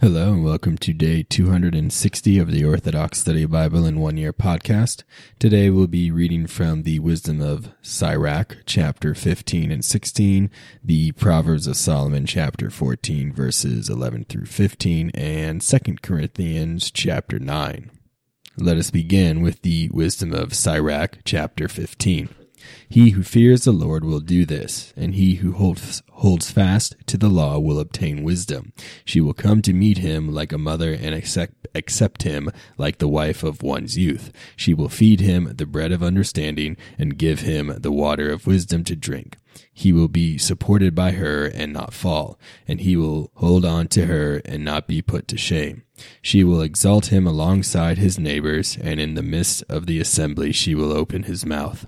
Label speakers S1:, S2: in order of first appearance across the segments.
S1: Hello and welcome to day 260 of the Orthodox Study Bible in One Year podcast. Today we'll be reading from the Wisdom of Sirach, chapter 15 and 16, the Proverbs of Solomon, chapter 14, verses 11 through 15, and 2 Corinthians, chapter 9. Let us begin with the Wisdom of Sirach, chapter 15. He who fears the Lord will do this, and he who holds, holds fast to the law will obtain wisdom. She will come to meet him like a mother and accept, accept him like the wife of one's youth. She will feed him the bread of understanding and give him the water of wisdom to drink. He will be supported by her and not fall, and he will hold on to her and not be put to shame. She will exalt him alongside his neighbors, and in the midst of the assembly she will open his mouth.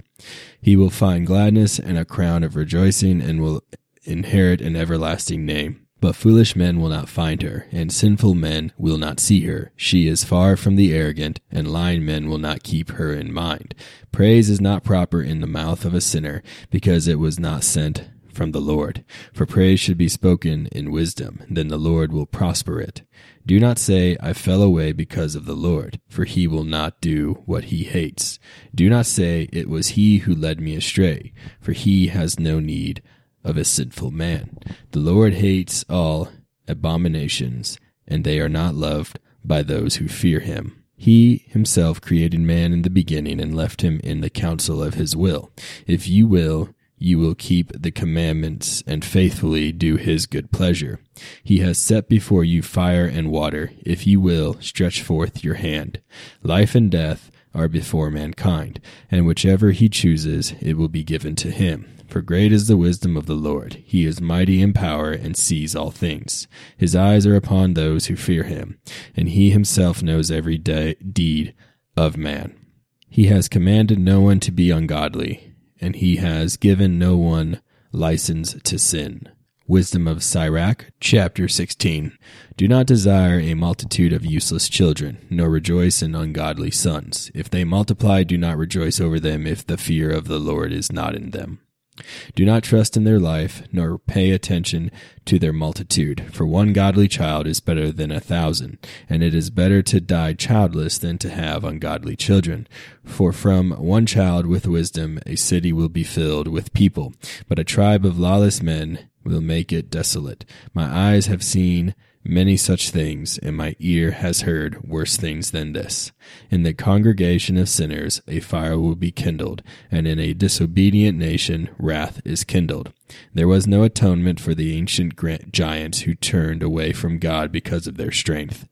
S1: He will find gladness and a crown of rejoicing, and will inherit an everlasting name. But foolish men will not find her, and sinful men will not see her. She is far from the arrogant, and lying men will not keep her in mind. Praise is not proper in the mouth of a sinner, because it was not sent from the Lord. For praise should be spoken in wisdom, then the Lord will prosper it. Do not say, I fell away because of the Lord, for he will not do what he hates. Do not say, It was he who led me astray, for he has no need of a sinful man. The Lord hates all abominations, and they are not loved by those who fear him. He himself created man in the beginning and left him in the counsel of his will. If you will, you will keep the commandments and faithfully do his good pleasure. He has set before you fire and water. If you will, stretch forth your hand. Life and death are before mankind, and whichever he chooses, it will be given to him. For great is the wisdom of the Lord. He is mighty in power and sees all things. His eyes are upon those who fear him, and he himself knows every de- deed of man. He has commanded no one to be ungodly, and he has given no one license to sin. Wisdom of Sirach, chapter 16. Do not desire a multitude of useless children, nor rejoice in ungodly sons. If they multiply, do not rejoice over them if the fear of the Lord is not in them. Do not trust in their life, nor pay attention to their multitude, for one godly child is better than a thousand, and it is better to die childless than to have ungodly children. For from one child with wisdom a city will be filled with people, but a tribe of lawless men will make it desolate. My eyes have seen many such things, and my ear has heard worse things than this. In the congregation of sinners a fire will be kindled, and in a disobedient nation wrath is kindled. There was no atonement for the ancient giants who turned away from God because of their strength.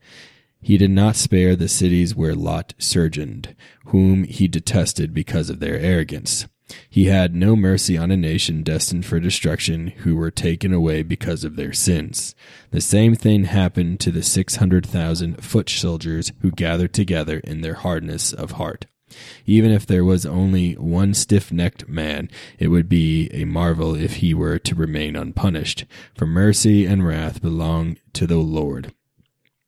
S1: He did not spare the cities where Lot sojourned, whom he detested because of their arrogance. He had no mercy on a nation destined for destruction who were taken away because of their sins. The same thing happened to the 600,000 foot soldiers who gathered together in their hardness of heart. Even if there was only one stiff necked man, it would be a marvel if he were to remain unpunished, for mercy and wrath belong to the Lord.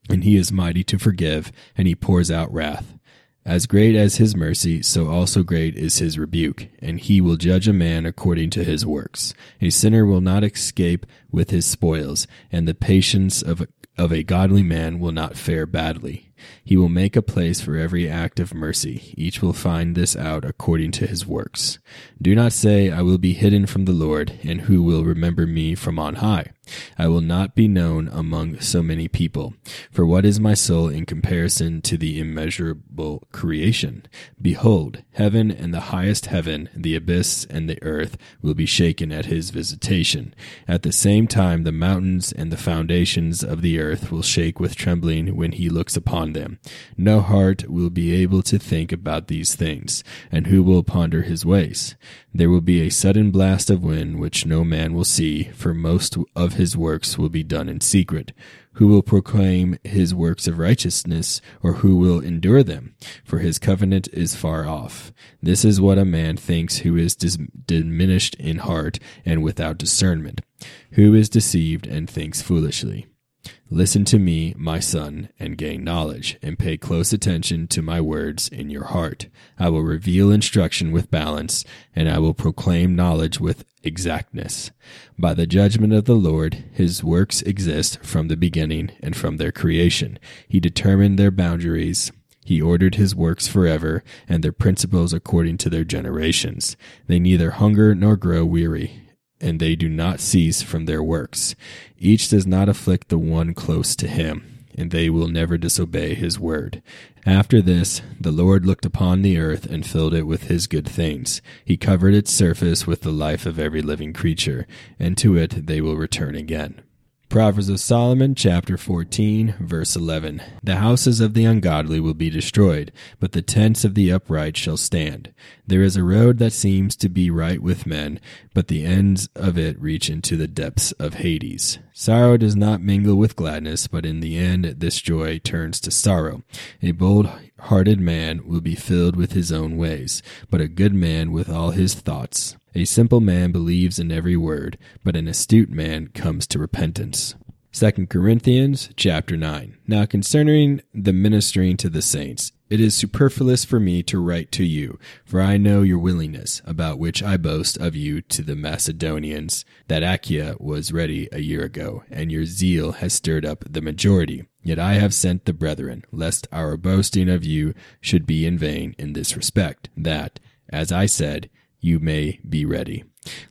S1: And he is mighty to forgive, and he pours out wrath. As great as his mercy, so also great is his rebuke, and he will judge a man according to his works. A sinner will not escape with his spoils, and the patience of a, of a godly man will not fare badly. He will make a place for every act of mercy. Each will find this out according to his works. Do not say, I will be hidden from the Lord, and who will remember me from on high? I will not be known among so many people. For what is my soul in comparison to the immeasurable creation? Behold, heaven and the highest heaven, the abyss and the earth will be shaken at his visitation. At the same time, the mountains and the foundations of the earth will shake with trembling when he looks upon them. No heart will be able to think about these things, and who will ponder his ways? There will be a sudden blast of wind which no man will see, for most of his works will be done in secret. Who will proclaim his works of righteousness, or who will endure them? For his covenant is far off. This is what a man thinks who is dis- diminished in heart and without discernment, who is deceived and thinks foolishly. Listen to me, my son, and gain knowledge, and pay close attention to my words in your heart. I will reveal instruction with balance, and I will proclaim knowledge with exactness. By the judgment of the Lord, his works exist from the beginning and from their creation. He determined their boundaries. He ordered his works forever, and their principles according to their generations. They neither hunger nor grow weary and they do not cease from their works. Each does not afflict the one close to him, and they will never disobey his word. After this, the Lord looked upon the earth and filled it with his good things. He covered its surface with the life of every living creature, and to it they will return again. Proverbs of Solomon, chapter 14, verse 11. The houses of the ungodly will be destroyed, but the tents of the upright shall stand. There is a road that seems to be right with men, but the ends of it reach into the depths of Hades. Sorrow does not mingle with gladness, but in the end this joy turns to sorrow. A bold hearted man will be filled with his own ways, but a good man with all his thoughts. A simple man believes in every word, but an astute man comes to repentance. 2 Corinthians chapter 9. Now concerning the ministering to the saints, it is superfluous for me to write to you, for I know your willingness, about which I boast of you to the Macedonians, that Achaia was ready a year ago, and your zeal has stirred up the majority. Yet I have sent the brethren, lest our boasting of you should be in vain in this respect, that, as I said, you may be ready.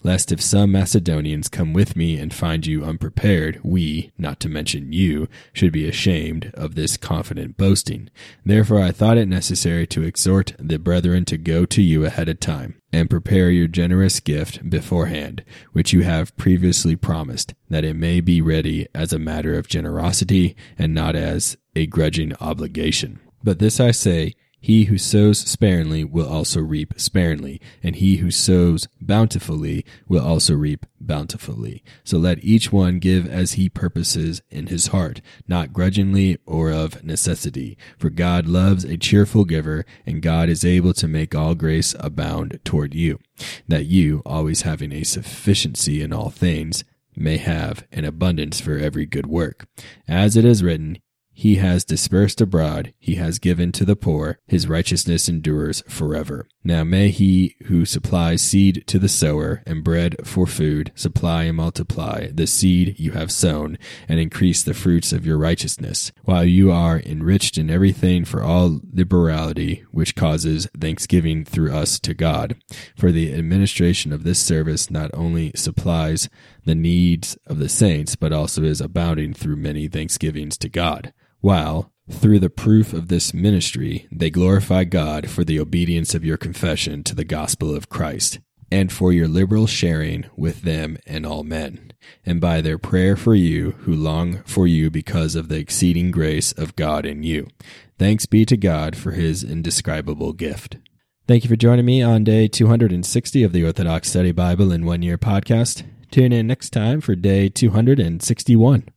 S1: Lest if some Macedonians come with me and find you unprepared, we, not to mention you, should be ashamed of this confident boasting. Therefore I thought it necessary to exhort the brethren to go to you ahead of time, and prepare your generous gift beforehand, which you have previously promised, that it may be ready as a matter of generosity, and not as a grudging obligation. But this I say, he who sows sparingly will also reap sparingly, and he who sows bountifully will also reap bountifully. So let each one give as he purposes in his heart, not grudgingly or of necessity. For God loves a cheerful giver, and God is able to make all grace abound toward you, that you, always having a sufficiency in all things, may have an abundance for every good work. As it is written, he has dispersed abroad, he has given to the poor, his righteousness endures forever. Now may he who supplies seed to the sower and bread for food supply and multiply the seed you have sown and increase the fruits of your righteousness, while you are enriched in everything for all liberality, which causes thanksgiving through us to God. For the administration of this service not only supplies the needs of the saints, but also is abounding through many thanksgivings to God while, through the proof of this ministry, they glorify God for the obedience of your confession to the gospel of Christ, and for your liberal sharing with them and all men, and by their prayer for you who long for you because of the exceeding grace of God in you. Thanks be to God for his indescribable gift. Thank you for joining me on day 260 of the Orthodox Study Bible in One Year podcast. Tune in next time for day 261.